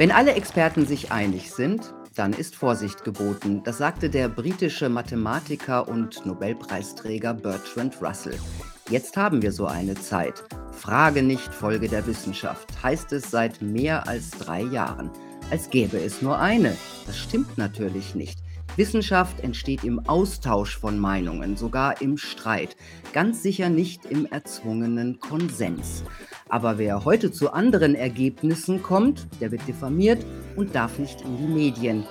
Wenn alle Experten sich einig sind, dann ist Vorsicht geboten. Das sagte der britische Mathematiker und Nobelpreisträger Bertrand Russell. Jetzt haben wir so eine Zeit. Frage nicht Folge der Wissenschaft, heißt es seit mehr als drei Jahren. Als gäbe es nur eine. Das stimmt natürlich nicht. Wissenschaft entsteht im Austausch von Meinungen, sogar im Streit, ganz sicher nicht im erzwungenen Konsens. Aber wer heute zu anderen Ergebnissen kommt, der wird diffamiert und darf nicht in die Medien.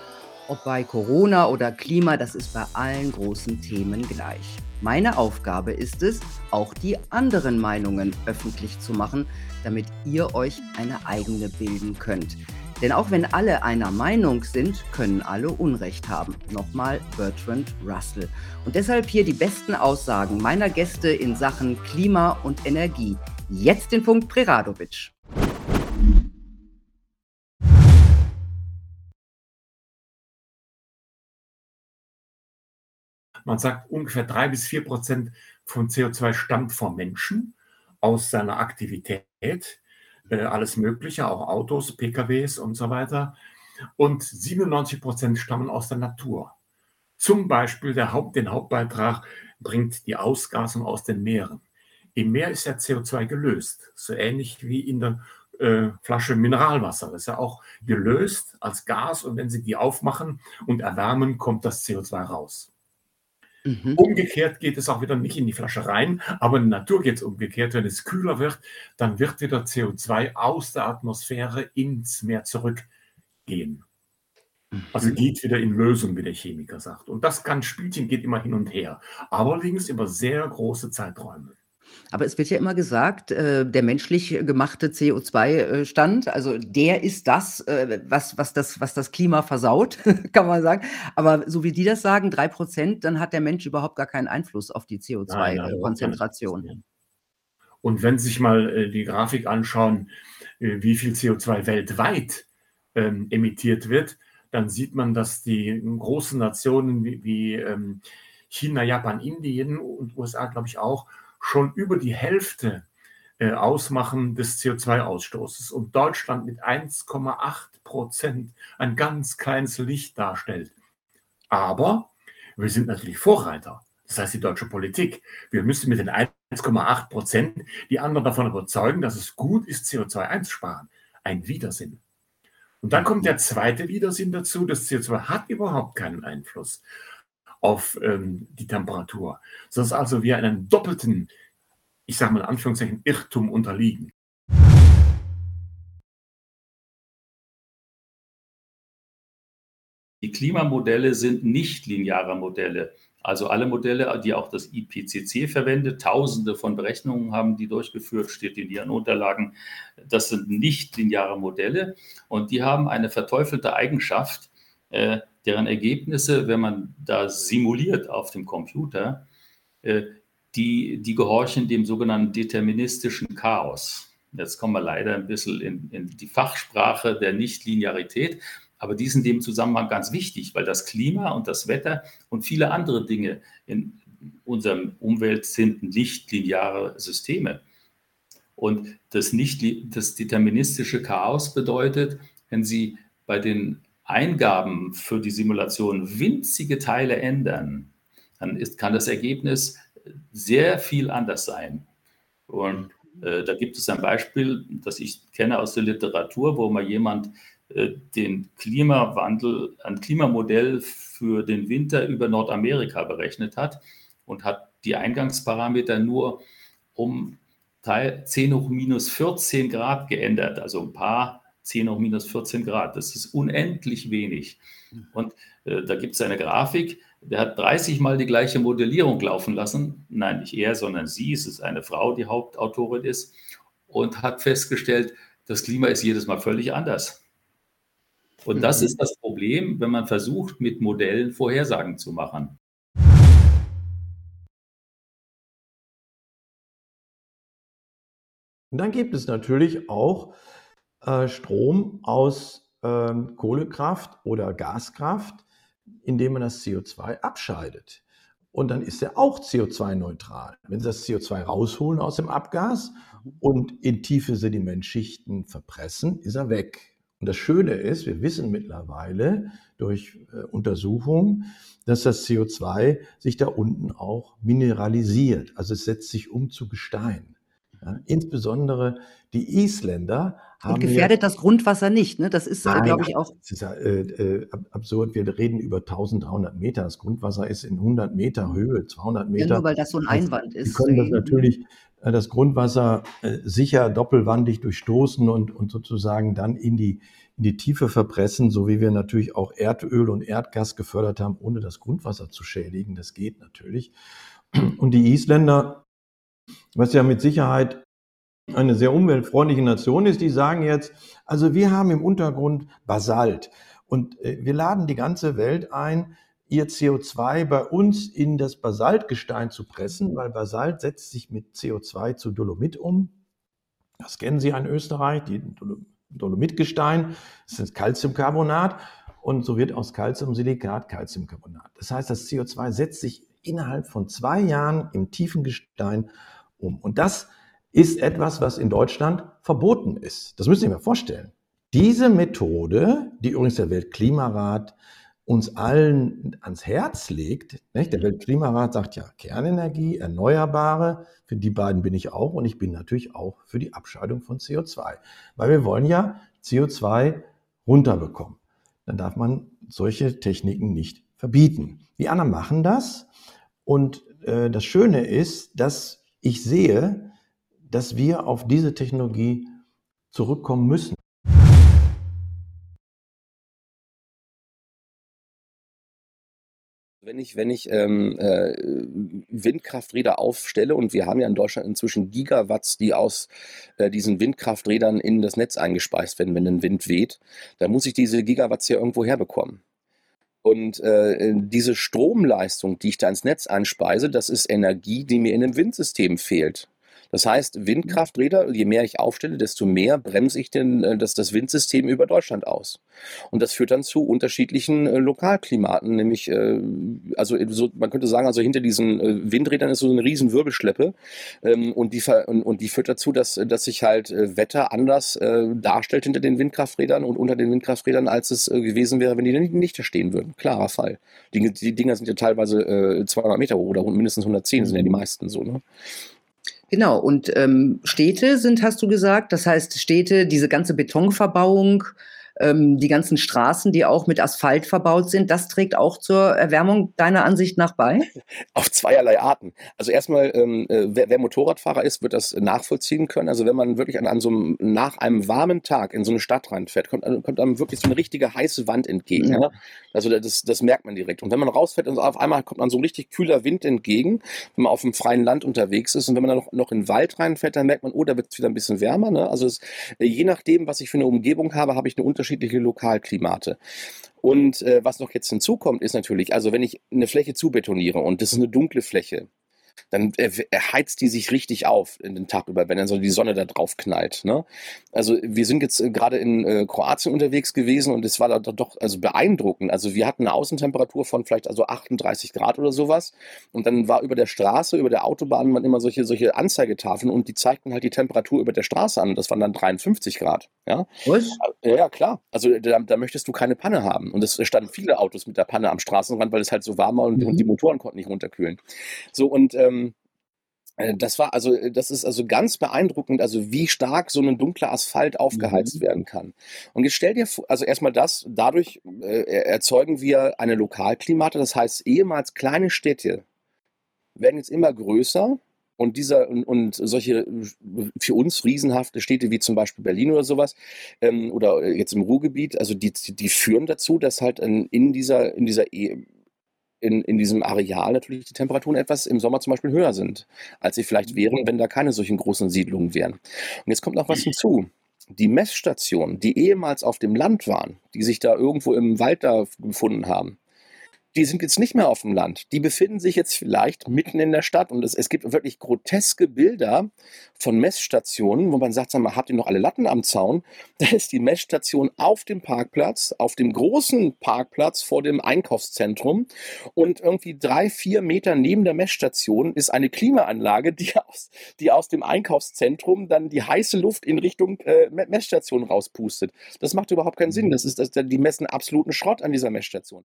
Ob bei Corona oder Klima, das ist bei allen großen Themen gleich. Meine Aufgabe ist es, auch die anderen Meinungen öffentlich zu machen, damit ihr euch eine eigene bilden könnt. Denn auch wenn alle einer Meinung sind, können alle Unrecht haben. Nochmal Bertrand Russell. Und deshalb hier die besten Aussagen meiner Gäste in Sachen Klima und Energie. Jetzt den Punkt Preradovic. Man sagt, ungefähr drei bis vier Prozent von CO2 stammt vom Menschen aus seiner Aktivität äh, alles Mögliche, auch Autos, PKWs und so weiter. Und 97 Prozent stammen aus der Natur. Zum Beispiel der Haupt, den Hauptbeitrag bringt die Ausgasung aus den Meeren. Im Meer ist ja CO2 gelöst, so ähnlich wie in der äh, Flasche Mineralwasser. Das ist ja auch gelöst als Gas und wenn Sie die aufmachen und erwärmen, kommt das CO2 raus. Mhm. Umgekehrt geht es auch wieder nicht in die Flasche rein, aber in der Natur geht es umgekehrt. Wenn es kühler wird, dann wird wieder CO2 aus der Atmosphäre ins Meer zurückgehen. Also mhm. geht wieder in Lösung, wie der Chemiker sagt. Und das kann Spielchen geht immer hin und her, aber allerdings über sehr große Zeiträume. Aber es wird ja immer gesagt, äh, der menschlich gemachte CO2-Stand, äh, also der ist das, äh, was, was das, was das Klima versaut, kann man sagen. Aber so wie die das sagen, drei Prozent, dann hat der Mensch überhaupt gar keinen Einfluss auf die CO2-Konzentration. Und wenn Sie sich mal äh, die Grafik anschauen, äh, wie viel CO2 weltweit ähm, emittiert wird, dann sieht man, dass die großen Nationen wie, wie ähm, China, Japan, Indien und USA, glaube ich, auch schon über die Hälfte äh, ausmachen des CO2-Ausstoßes und Deutschland mit 1,8 Prozent ein ganz kleines Licht darstellt. Aber wir sind natürlich Vorreiter. Das heißt, die deutsche Politik. Wir müssen mit den 1,8 Prozent die anderen davon überzeugen, dass es gut ist, CO2 einzusparen. Ein Widersinn. Und dann kommt der zweite Widersinn dazu. Das CO2 hat überhaupt keinen Einfluss auf ähm, die Temperatur, sodass also wir einen doppelten, ich sage mal in Anführungszeichen, Irrtum unterliegen. Die Klimamodelle sind nicht lineare Modelle. Also alle Modelle, die auch das IPCC verwendet, tausende von Berechnungen haben die durchgeführt, steht in ihren Unterlagen. Das sind nicht lineare Modelle und die haben eine verteufelte Eigenschaft, äh, deren Ergebnisse, wenn man da simuliert auf dem Computer, äh, die, die gehorchen dem sogenannten deterministischen Chaos. Jetzt kommen wir leider ein bisschen in, in die Fachsprache der Nichtlinearität, aber die sind in dem Zusammenhang ganz wichtig, weil das Klima und das Wetter und viele andere Dinge in unserem Umwelt sind nichtlineare Systeme. Und das, nicht, das deterministische Chaos bedeutet, wenn Sie bei den Eingaben für die Simulation winzige Teile ändern, dann ist, kann das Ergebnis sehr viel anders sein. Und äh, da gibt es ein Beispiel, das ich kenne aus der Literatur, wo mal jemand äh, den Klimawandel, ein Klimamodell für den Winter über Nordamerika berechnet hat und hat die Eingangsparameter nur um 10 hoch minus 14 Grad geändert, also ein paar 10 hoch minus 14 Grad. Das ist unendlich wenig. Und äh, da gibt es eine Grafik, der hat 30 Mal die gleiche Modellierung laufen lassen. Nein, nicht er, sondern sie. Es ist eine Frau, die Hauptautorin ist. Und hat festgestellt, das Klima ist jedes Mal völlig anders. Und das mhm. ist das Problem, wenn man versucht, mit Modellen Vorhersagen zu machen. Und dann gibt es natürlich auch äh, Strom aus ähm, Kohlekraft oder Gaskraft, indem man das CO2 abscheidet. Und dann ist er auch CO2-neutral. Wenn Sie das CO2 rausholen aus dem Abgas und in tiefe Sedimentschichten verpressen, ist er weg. Und das Schöne ist, wir wissen mittlerweile durch äh, Untersuchungen, dass das CO2 sich da unten auch mineralisiert. Also es setzt sich um zu Gestein. Ja, insbesondere die Isländer. Und gefährdet das Grundwasser nicht, ne? Das ist, äh, glaube ich, auch. Das ist ja äh, äh absurd. Wir reden über 1300 Meter. Das Grundwasser ist in 100 Meter Höhe, 200 Meter. Ja, nur weil das so ein Einwand ist. Sie können das natürlich, äh, das Grundwasser äh, sicher doppelwandig durchstoßen und, und sozusagen dann in die, in die Tiefe verpressen, so wie wir natürlich auch Erdöl und Erdgas gefördert haben, ohne das Grundwasser zu schädigen. Das geht natürlich. Und die Isländer was ja mit Sicherheit eine sehr umweltfreundliche Nation ist, die sagen jetzt, also wir haben im Untergrund Basalt und äh, wir laden die ganze Welt ein, ihr CO2 bei uns in das Basaltgestein zu pressen, weil Basalt setzt sich mit CO2 zu Dolomit um. Das kennen Sie in Österreich, die Dolomitgestein, das ist Calciumcarbonat und so wird aus Calciumsilikat Calciumcarbonat. Das heißt, das CO2 setzt sich innerhalb von zwei Jahren im tiefen Gestein um. Und das ist etwas, was in Deutschland verboten ist. Das müssen Sie mal vorstellen. Diese Methode, die übrigens der Weltklimarat uns allen ans Herz legt, nicht? der Weltklimarat sagt ja Kernenergie, Erneuerbare, für die beiden bin ich auch und ich bin natürlich auch für die Abscheidung von CO2, weil wir wollen ja CO2 runterbekommen. Dann darf man solche Techniken nicht verbieten. Die anderen machen das und äh, das Schöne ist, dass ich sehe, dass wir auf diese Technologie zurückkommen müssen. Wenn ich, wenn ich ähm, äh, Windkrafträder aufstelle und wir haben ja in Deutschland inzwischen Gigawatts, die aus äh, diesen Windkrafträdern in das Netz eingespeist werden, wenn ein Wind weht, dann muss ich diese Gigawatts ja irgendwo herbekommen. Und äh, diese Stromleistung, die ich da ins Netz einspeise, das ist Energie, die mir in einem Windsystem fehlt. Das heißt, Windkrafträder, je mehr ich aufstelle, desto mehr bremse ich denn äh, das, das Windsystem über Deutschland aus. Und das führt dann zu unterschiedlichen äh, Lokalklimaten, nämlich, äh, also so, man könnte sagen, also hinter diesen äh, Windrädern ist so eine riesen Wirbelschleppe ähm, und, die, und, und die führt dazu, dass, dass sich halt äh, Wetter anders äh, darstellt hinter den Windkrafträdern und unter den Windkrafträdern, als es äh, gewesen wäre, wenn die nicht da stehen würden. Klarer Fall. Die, die Dinger sind ja teilweise äh, 200 Meter hoch oder mindestens 110 sind ja die meisten so. Ne? Genau, und ähm, Städte sind, hast du gesagt, das heißt Städte, diese ganze Betonverbauung, ähm, die ganzen Straßen, die auch mit Asphalt verbaut sind, das trägt auch zur Erwärmung deiner Ansicht nach bei? Auf zweierlei Arten. Also erstmal, ähm, äh, wer, wer, Motorradfahrer ist, wird das nachvollziehen können. Also wenn man wirklich an, an so einem, nach einem warmen Tag in so eine Stadt reinfährt, kommt, kommt einem wirklich so eine richtige heiße Wand entgegen. Ja. Ja? Also das, das merkt man direkt. Und wenn man rausfährt, und auf einmal kommt man so ein richtig kühler Wind entgegen, wenn man auf dem freien Land unterwegs ist. Und wenn man dann noch, noch in den Wald reinfährt, dann merkt man, oh, da wird es wieder ein bisschen wärmer. Ne? Also es, je nachdem, was ich für eine Umgebung habe, habe ich eine unterschiedliche unterschiedliche Lokalklimate. Und äh, was noch jetzt hinzukommt, ist natürlich, also wenn ich eine Fläche zubetoniere und das ist eine dunkle Fläche, dann heizt die sich richtig auf in den Tag über, wenn dann so die Sonne da drauf knallt. Ne? Also wir sind jetzt äh, gerade in äh, Kroatien unterwegs gewesen und es war da doch also beeindruckend. Also wir hatten eine Außentemperatur von vielleicht also 38 Grad oder sowas und dann war über der Straße, über der Autobahn man immer solche solche Anzeigetafeln und die zeigten halt die Temperatur über der Straße an. Das waren dann 53 Grad. Ja, Was? ja klar. Also da, da möchtest du keine Panne haben und es standen viele Autos mit der Panne am Straßenrand, weil es halt so warm war und, mhm. und die Motoren konnten nicht runterkühlen. So und ähm, ähm, äh, das war also, das ist also ganz beeindruckend, also wie stark so ein dunkler Asphalt aufgeheizt mhm. werden kann. Und jetzt stell dir vor, also erstmal das, dadurch äh, erzeugen wir eine Lokalklimate, das heißt, ehemals kleine Städte werden jetzt immer größer und dieser und, und solche für uns riesenhafte Städte wie zum Beispiel Berlin oder sowas ähm, oder jetzt im Ruhrgebiet, also die, die führen dazu, dass halt in, in dieser in dieser e in, in diesem Areal natürlich die Temperaturen etwas im Sommer zum Beispiel höher sind, als sie vielleicht wären, wenn da keine solchen großen Siedlungen wären. Und jetzt kommt noch was hinzu. Die Messstationen, die ehemals auf dem Land waren, die sich da irgendwo im Wald da gefunden haben, die sind jetzt nicht mehr auf dem Land. Die befinden sich jetzt vielleicht mitten in der Stadt. Und es, es gibt wirklich groteske Bilder von Messstationen, wo man sagt, sag mal, habt ihr noch alle Latten am Zaun? Da ist die Messstation auf dem Parkplatz, auf dem großen Parkplatz vor dem Einkaufszentrum. Und irgendwie drei, vier Meter neben der Messstation ist eine Klimaanlage, die aus, die aus dem Einkaufszentrum dann die heiße Luft in Richtung äh, Messstation rauspustet. Das macht überhaupt keinen Sinn. Das ist, das, die messen absoluten Schrott an dieser Messstation.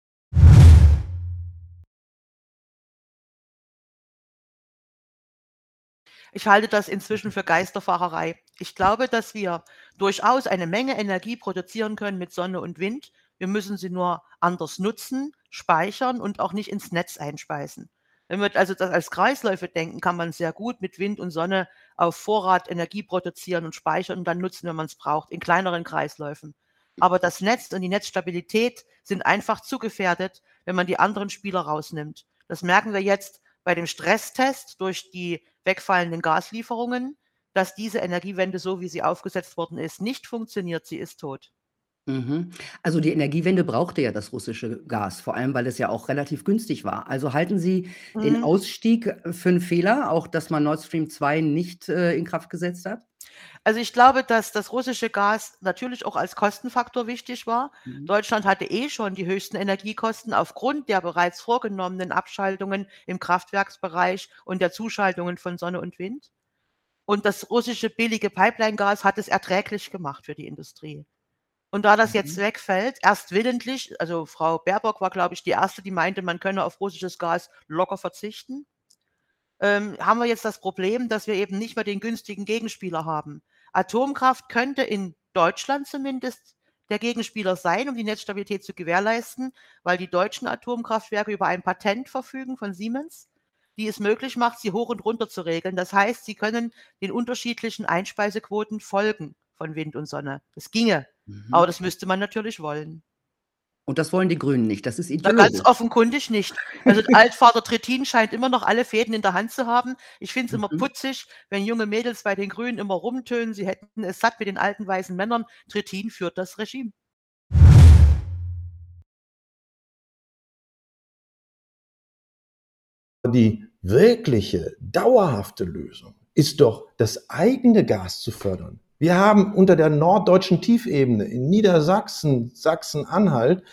Ich halte das inzwischen für Geisterfahrerei. Ich glaube, dass wir durchaus eine Menge Energie produzieren können mit Sonne und Wind. Wir müssen sie nur anders nutzen, speichern und auch nicht ins Netz einspeisen. Wenn wir also das als Kreisläufe denken, kann man sehr gut mit Wind und Sonne auf Vorrat Energie produzieren und speichern und dann nutzen, wenn man es braucht, in kleineren Kreisläufen. Aber das Netz und die Netzstabilität sind einfach zu gefährdet, wenn man die anderen Spieler rausnimmt. Das merken wir jetzt bei dem Stresstest durch die wegfallenden Gaslieferungen, dass diese Energiewende, so wie sie aufgesetzt worden ist, nicht funktioniert. Sie ist tot. Mhm. Also die Energiewende brauchte ja das russische Gas, vor allem weil es ja auch relativ günstig war. Also halten Sie den Mhm. Ausstieg für einen Fehler, auch dass man Nord Stream 2 nicht äh, in Kraft gesetzt hat? Also ich glaube, dass das russische Gas natürlich auch als Kostenfaktor wichtig war. Mhm. Deutschland hatte eh schon die höchsten Energiekosten aufgrund der bereits vorgenommenen Abschaltungen im Kraftwerksbereich und der Zuschaltungen von Sonne und Wind. Und das russische billige Pipeline-Gas hat es erträglich gemacht für die Industrie. Und da das jetzt Mhm. wegfällt, erst willentlich, also Frau Baerbock war, glaube ich, die erste, die meinte, man könne auf russisches Gas locker verzichten, ähm, haben wir jetzt das Problem, dass wir eben nicht mehr den günstigen Gegenspieler haben. Atomkraft könnte in Deutschland zumindest der Gegenspieler sein, um die Netzstabilität zu gewährleisten, weil die deutschen Atomkraftwerke über ein Patent verfügen von Siemens, die es möglich macht, sie hoch und runter zu regeln. Das heißt, sie können den unterschiedlichen Einspeisequoten folgen von Wind und Sonne. Das ginge, aber Mhm. das müsste man natürlich wollen. Und das wollen die Grünen nicht. Das ist Na, ganz ideologisch. offenkundig nicht. Also Altvater Trittin scheint immer noch alle Fäden in der Hand zu haben. Ich finde es immer Mhm. putzig, wenn junge Mädels bei den Grünen immer rumtönen, sie hätten es satt mit den alten weißen Männern. Trittin führt das Regime. Die wirkliche, dauerhafte Lösung ist doch, das eigene Gas zu fördern. Wir haben unter der norddeutschen Tiefebene in Niedersachsen, Sachsen-Anhalt,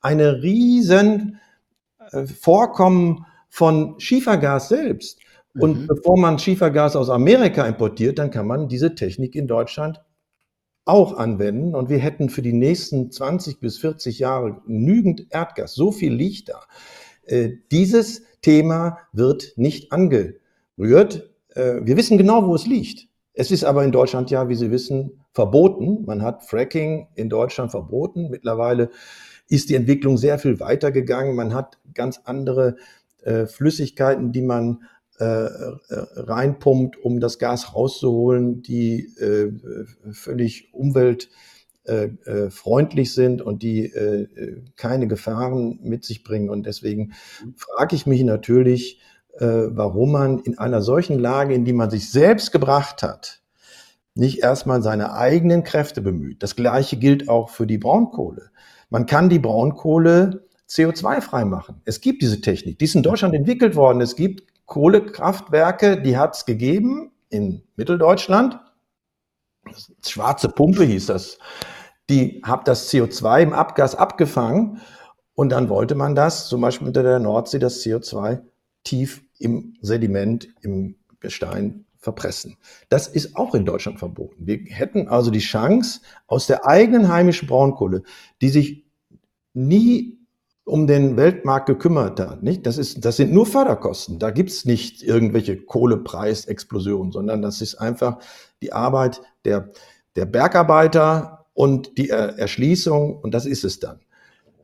eine riesen äh, Vorkommen von Schiefergas selbst. Und Mhm. bevor man Schiefergas aus Amerika importiert, dann kann man diese Technik in Deutschland auch anwenden. Und wir hätten für die nächsten 20 bis 40 Jahre genügend Erdgas. So viel liegt da. Äh, dieses Thema wird nicht angerührt. Äh, wir wissen genau, wo es liegt. Es ist aber in Deutschland ja, wie Sie wissen, verboten. Man hat Fracking in Deutschland verboten. Mittlerweile ist die Entwicklung sehr viel weiter gegangen. Man hat ganz andere äh, Flüssigkeiten, die man äh, äh, reinpumpt, um das Gas rauszuholen, die äh, völlig umweltfreundlich sind und die äh, keine Gefahren mit sich bringen. Und deswegen frage ich mich natürlich, äh, warum man in einer solchen Lage, in die man sich selbst gebracht hat, nicht erstmal seine eigenen Kräfte bemüht. Das Gleiche gilt auch für die Braunkohle. Man kann die Braunkohle CO2-frei machen. Es gibt diese Technik, die ist in Deutschland entwickelt worden. Es gibt Kohlekraftwerke, die hat es gegeben in Mitteldeutschland. Schwarze Pumpe hieß das. Die hat das CO2 im Abgas abgefangen und dann wollte man das, zum Beispiel unter der Nordsee, das CO2 tief im Sediment, im Gestein verpressen. Das ist auch in Deutschland verboten. Wir hätten also die Chance, aus der eigenen heimischen Braunkohle, die sich nie um den Weltmarkt gekümmert hat, nicht? Das, ist, das sind nur Förderkosten. Da gibt's nicht irgendwelche Kohlepreisexplosionen, sondern das ist einfach die Arbeit der, der Bergarbeiter und die Er- Erschließung und das ist es dann.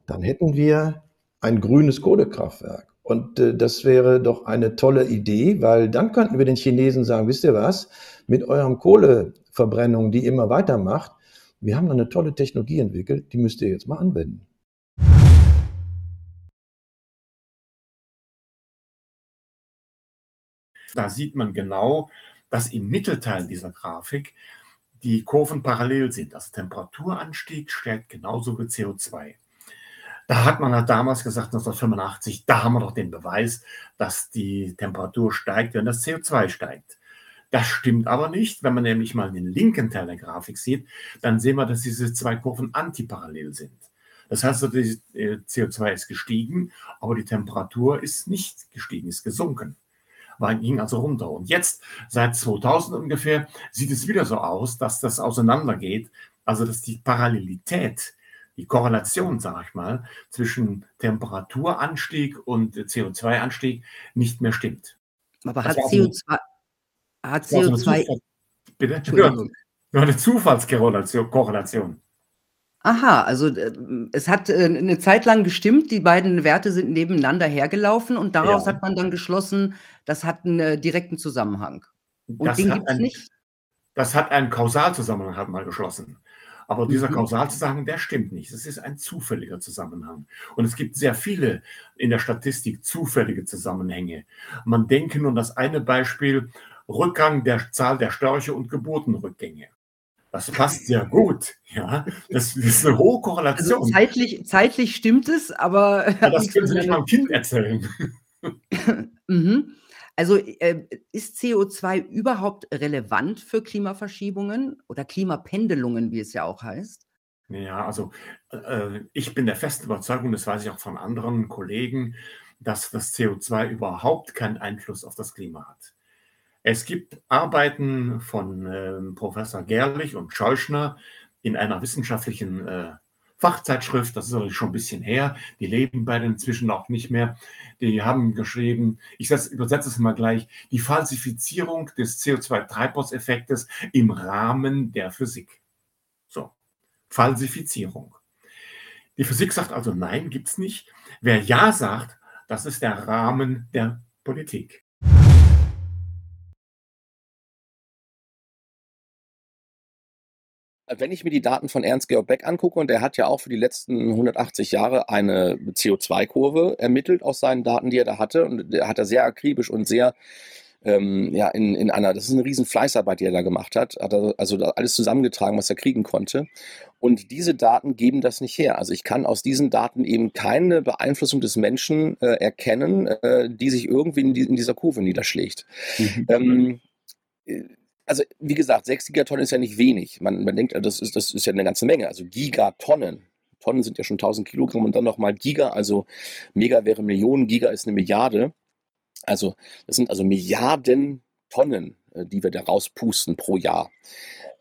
Dann hätten wir ein grünes Kohlekraftwerk. Und äh, das wäre doch eine tolle Idee, weil dann könnten wir den Chinesen sagen, wisst ihr was, mit eurem Kohleverbrennung, die immer weitermacht, wir haben da eine tolle Technologie entwickelt, die müsst ihr jetzt mal anwenden. Da sieht man genau, dass im Mittelteil dieser Grafik die Kurven parallel sind. Also Temperaturanstieg steigt genauso wie CO2. Da hat man halt damals gesagt, 1985, da haben wir doch den Beweis, dass die Temperatur steigt, wenn das CO2 steigt. Das stimmt aber nicht. Wenn man nämlich mal den linken Teil der Grafik sieht, dann sehen wir, dass diese zwei Kurven antiparallel sind. Das heißt, die äh, CO2 ist gestiegen, aber die Temperatur ist nicht gestiegen, ist gesunken. War, ging also runter. Und jetzt, seit 2000 ungefähr, sieht es wieder so aus, dass das auseinandergeht. Also, dass die Parallelität die Korrelation, sage ich mal, zwischen Temperaturanstieg und CO2-Anstieg nicht mehr stimmt. Aber hat CO2, hat CO2 bitte? Nur eine Zufallskorrelation. Aha, also äh, es hat äh, eine Zeit lang gestimmt, die beiden Werte sind nebeneinander hergelaufen und daraus ja. hat man dann geschlossen, das hat einen äh, direkten Zusammenhang. Und das den gibt es nicht? Das hat einen Kausalzusammenhang, hat man geschlossen. Aber dieser mhm. Kausalzusammenhang, der stimmt nicht. Es ist ein zufälliger Zusammenhang. Und es gibt sehr viele in der Statistik zufällige Zusammenhänge. Man denke nur an das eine Beispiel, Rückgang der Zahl der Störche und Geburtenrückgänge. Das passt sehr gut. Ja, das, ist eine hohe Korrelation. Also zeitlich, zeitlich stimmt es, aber. Ja, das können Sie nicht meinem Kind erzählen. mhm. Also äh, ist CO2 überhaupt relevant für Klimaverschiebungen oder Klimapendelungen, wie es ja auch heißt? Ja, also äh, ich bin der festen Überzeugung, das weiß ich auch von anderen Kollegen, dass das CO2 überhaupt keinen Einfluss auf das Klima hat. Es gibt Arbeiten von äh, Professor Gerlich und Scheuschner in einer wissenschaftlichen äh, Fachzeitschrift, das ist schon ein bisschen her, die leben beide inzwischen auch nicht mehr. Die haben geschrieben, ich setz, übersetze es mal gleich, die Falsifizierung des CO2-Treibhauseffektes im Rahmen der Physik. So, Falsifizierung. Die Physik sagt also, nein, gibt es nicht. Wer Ja sagt, das ist der Rahmen der Politik. Wenn ich mir die Daten von Ernst-Georg Beck angucke, und der hat ja auch für die letzten 180 Jahre eine CO2-Kurve ermittelt aus seinen Daten, die er da hatte, und der hat er sehr akribisch und sehr ähm, ja, in, in einer, das ist eine riesen Fleißarbeit, die er da gemacht hat, hat er also alles zusammengetragen, was er kriegen konnte. Und diese Daten geben das nicht her. Also ich kann aus diesen Daten eben keine Beeinflussung des Menschen äh, erkennen, äh, die sich irgendwie in, die, in, dieser Kurve niederschlägt. Mhm. Ähm, äh, also wie gesagt, 6 Gigatonnen ist ja nicht wenig. Man, man denkt, das ist, das ist ja eine ganze Menge. Also Gigatonnen. Tonnen sind ja schon 1000 Kilogramm und dann nochmal Giga, also Mega wäre Millionen, Giga ist eine Milliarde. Also das sind also Milliarden Tonnen, äh, die wir da rauspusten pro Jahr.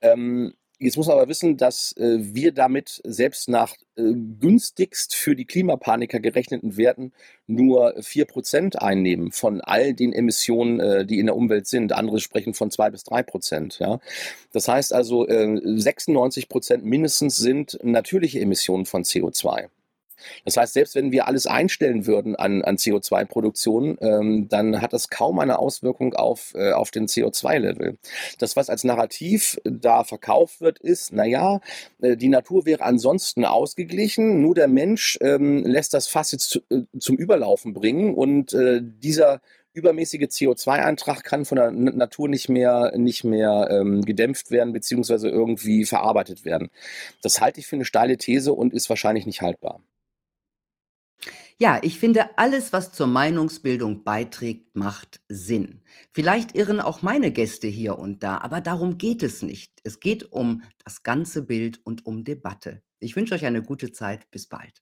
Ähm, Jetzt muss man aber wissen, dass äh, wir damit selbst nach äh, günstigst für die Klimapaniker gerechneten Werten nur 4% einnehmen von all den Emissionen, äh, die in der Umwelt sind. Andere sprechen von 2 bis 3%. Ja? Das heißt also, äh, 96% mindestens sind natürliche Emissionen von CO2. Das heißt, selbst wenn wir alles einstellen würden an, an CO2-Produktion, ähm, dann hat das kaum eine Auswirkung auf, äh, auf den CO2-Level. Das, was als Narrativ da verkauft wird, ist, naja, äh, die Natur wäre ansonsten ausgeglichen, nur der Mensch ähm, lässt das Fass jetzt zu, äh, zum Überlaufen bringen und äh, dieser übermäßige CO2-Eintrag kann von der Natur nicht mehr, nicht mehr ähm, gedämpft werden beziehungsweise irgendwie verarbeitet werden. Das halte ich für eine steile These und ist wahrscheinlich nicht haltbar. Ja, ich finde, alles, was zur Meinungsbildung beiträgt, macht Sinn. Vielleicht irren auch meine Gäste hier und da, aber darum geht es nicht. Es geht um das ganze Bild und um Debatte. Ich wünsche euch eine gute Zeit. Bis bald.